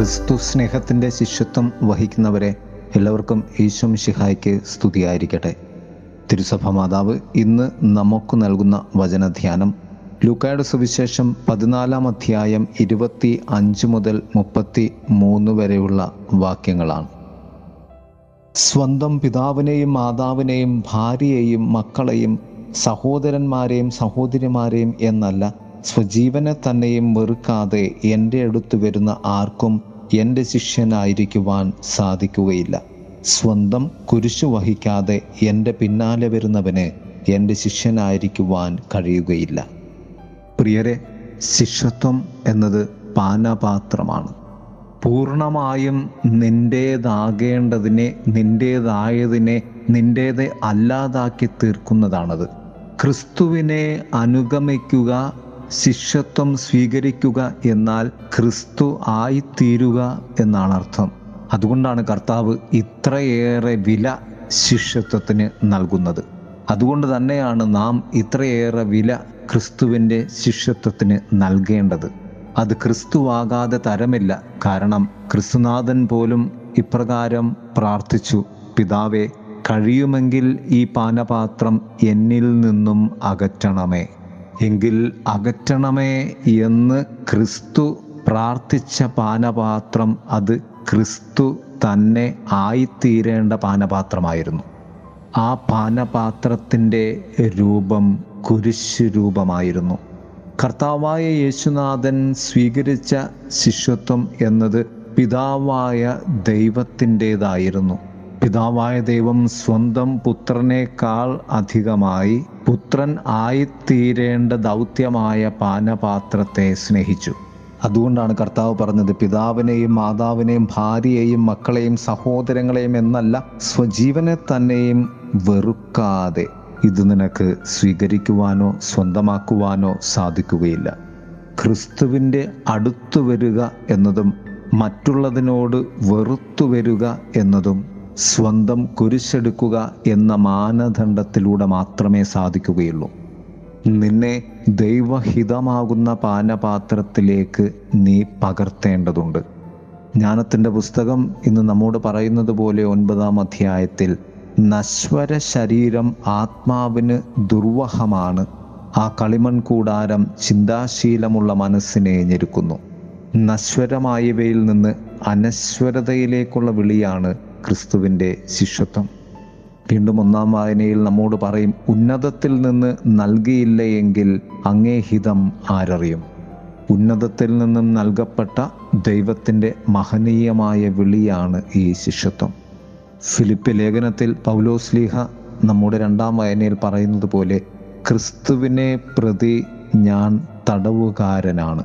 ക്രിസ്തു സ്നേഹത്തിന്റെ ശിഷ്യത്വം വഹിക്കുന്നവരെ എല്ലാവർക്കും ഈശോ ശിഹായ്ക്ക് സ്തുതിയായിരിക്കട്ടെ. തിരുസഭ മാതാവ് ഇന്ന് നമുക്ക് നൽകുന്ന വചനധ്യാനം ലൂക്കായുടെ സുവിശേഷം പതിനാലാം അധ്യായം ഇരുപത്തി അഞ്ച് മുതൽ മുപ്പത്തി മൂന്ന് വരെയുള്ള വാക്യങ്ങളാണ്. സ്വന്തം പിതാവിനെയും മാതാവിനെയും ഭാര്യയെയും മക്കളെയും സഹോദരന്മാരെയും സഹോദരിമാരെയും എന്നല്ല സ്വജീവനെ തന്നെയും വെറുക്കാതെ എന്റെ അടുത്ത് വരുന്ന ആർക്കും എന്റെ ശിഷ്യനായിരിക്കുവാൻ സാധിക്കുകയില്ല. സ്വന്തം കുരിശു വഹിക്കാതെ എന്റെ പിന്നാലെ വരുന്നവന് എന്റെ ശിഷ്യനായിരിക്കുവാൻ കഴിയുകയില്ല. പ്രിയരെ ശിഷ്യത്വം എന്നത് പാനപാത്രമാണ്. പൂർണമായും നിന്റേതാകേണ്ടതിനെ നിന്റേതായതിനെ നിന്റേത് അല്ലാതാക്കി തീർക്കുന്നതാണത്. ക്രിസ്തുവിനെ അനുഗമിക്കുക ശിഷ്യത്വം സ്വീകരിക്കുക എന്നാൽ ക്രിസ്തു ആയിത്തീരുക എന്നാണ് അർത്ഥം. അതുകൊണ്ടാണ് കർത്താവ് ഇത്രയേറെ വില ശിഷ്യത്വത്തിന് നൽകുന്നത്. അതുകൊണ്ട് തന്നെയാണ് നാം ഇത്രയേറെ വില ക്രിസ്തുവിന്റെ ശിഷ്യത്വത്തിന് നൽകേണ്ടത്. അത് ക്രിസ്തുവാകാതെ തരമില്ല. കാരണം ക്രിസ്തുനാഥൻ പോലും ഇപ്രകാരം പ്രാർത്ഥിച്ചു പിതാവെ കഴിയുമെങ്കിൽ ഈ പാനപാത്രം എന്നിൽ നിന്നും അകറ്റണമേ. എങ്കിൽ അകറ്റണമേ എന്ന് ക്രിസ്തു പ്രാർത്ഥിച്ച പാനപാത്രം അത് ക്രിസ്തു തന്നെ ആയിത്തീരേണ്ട പാനപാത്രമായിരുന്നു. ആ പാനപാത്രത്തിന്റെ രൂപം കുരിശ് രൂപമായിരുന്നു. കർത്താവായ യേശുനാഥൻ സ്വീകരിച്ച ശിഷ്യത്വം എന്നത് പിതാവായ ദൈവത്തിന്റെതായിരുന്നു. പിതാവായ ദൈവം സ്വന്തം പുത്രനേക്കാൾ അധികമായി പുത്രൻ ആയിത്തീരേണ്ട ദൗത്യമായ പാനപാത്രത്തെ സ്നേഹിച്ചു. അതുകൊണ്ടാണ് കർത്താവ് പറഞ്ഞത് പിതാവിനെയും മാതാവിനെയും ഭാര്യയെയും മക്കളെയും സഹോദരങ്ങളെയും എന്നല്ല സ്വജീവനെ തന്നെയും വെറുക്കാതെ ഇത് നിനക്ക് സ്വീകരിക്കുവാനോ സ്വന്തമാക്കുവാനോ സാധിക്കുകയില്ല. ക്രിസ്തുവിന്റെ അടുത്തു വരിക എന്നതും മറ്റുള്ളതിനോട് വെറുത്തു വരിക എന്നതും സ്വന്തം കുരിശെടുക്കുക എന്ന മാനദണ്ഡത്തിലൂടെ മാത്രമേ സാധിക്കുകയുള്ളൂ. നിന്നെ ദൈവഹിതമാകുന്ന പാനപാത്രത്തിലേക്ക് നീ പകർത്തേണ്ടതുണ്ട്. ജ്ഞാനത്തിന്റെ പുസ്തകം ഇന്ന് നമ്മോട് പറയുന്നത് പോലെ ഒൻപതാം അധ്യായത്തിൽ നശ്വര ശരീരം ആത്മാവിന് ദുർവഹമാണ്. ആ കളിമൺ കൂടാരം ചിന്താശീലമുള്ള മനസ്സിനെ ഞെരുക്കുന്നു. നശ്വരമായവയിൽ നിന്ന് അനശ്വരതയിലേക്കുള്ള വിളിയാണ് ക്രിസ്തുവിന്റെ ശിഷ്യത്വം. വീണ്ടും ഒന്നാം വായനയിൽ നമ്മോട് പറയും ഉന്നതത്തിൽ നിന്ന് നൽകിയില്ല എങ്കിൽ അങ്ങേഹിതം ആരറിയും? ഉന്നതത്തിൽ നിന്നും നൽകപ്പെട്ട ദൈവത്തിന്റെ മഹനീയമായ വിളിയാണ് ഈ ശിഷ്യത്വം. ഫിലിപ്പ് ലേഖനത്തിൽ പൗലോസ്ലീഹ നമ്മുടെ രണ്ടാം വായനയിൽ പറയുന്നത് പോലെ ക്രിസ്തുവിനെ പ്രതി ഞാൻ തടവുകാരനാണ്.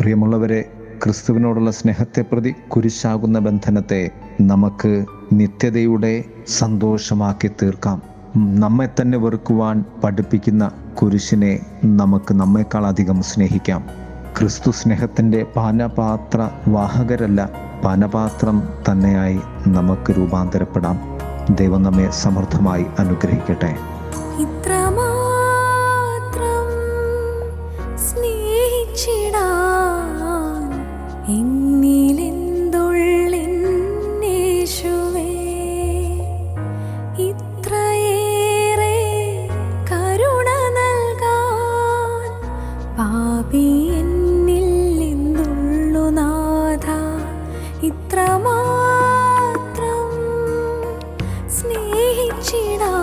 പ്രിയമുള്ളവരെ ക്രിസ്തുവിനോടുള്ള സ്നേഹത്തെ പ്രതി കുരിശാകുന്ന ബന്ധനത്തെ നമുക്ക് നിത്യതയുടെ സന്തോഷമാക്കി തീർക്കാം. നമ്മെ തന്നെ വെറുക്കുവാൻ പഠിപ്പിക്കുന്ന കുരിശിനെ നമുക്ക് നമ്മേക്കാൾ അധികം സ്നേഹിക്കാം. ക്രിസ്തു സ്നേഹത്തിന്റെ പാനപാത്ര വാഹകരല്ല പാനപാത്രം തന്നെയായി നമുക്ക് രൂപാന്തരപ്പെടാം. ദൈവം നമ്മെ സമൃദ്ധമായി അനുഗ്രഹിക്കട്ടെ. ഇത്രമാത്രം സ്നേഹിച്ചിടാൻ ഇത്രമാത്രം സ്നേഹിച്ചിടാൻ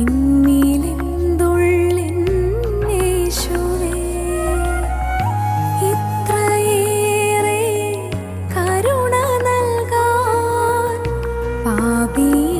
ഇന്നിലെന്തുള്ളിന്നേശുവേ? ഇത്രയേറെ കരുണ നൽകാൻ പാപിയെ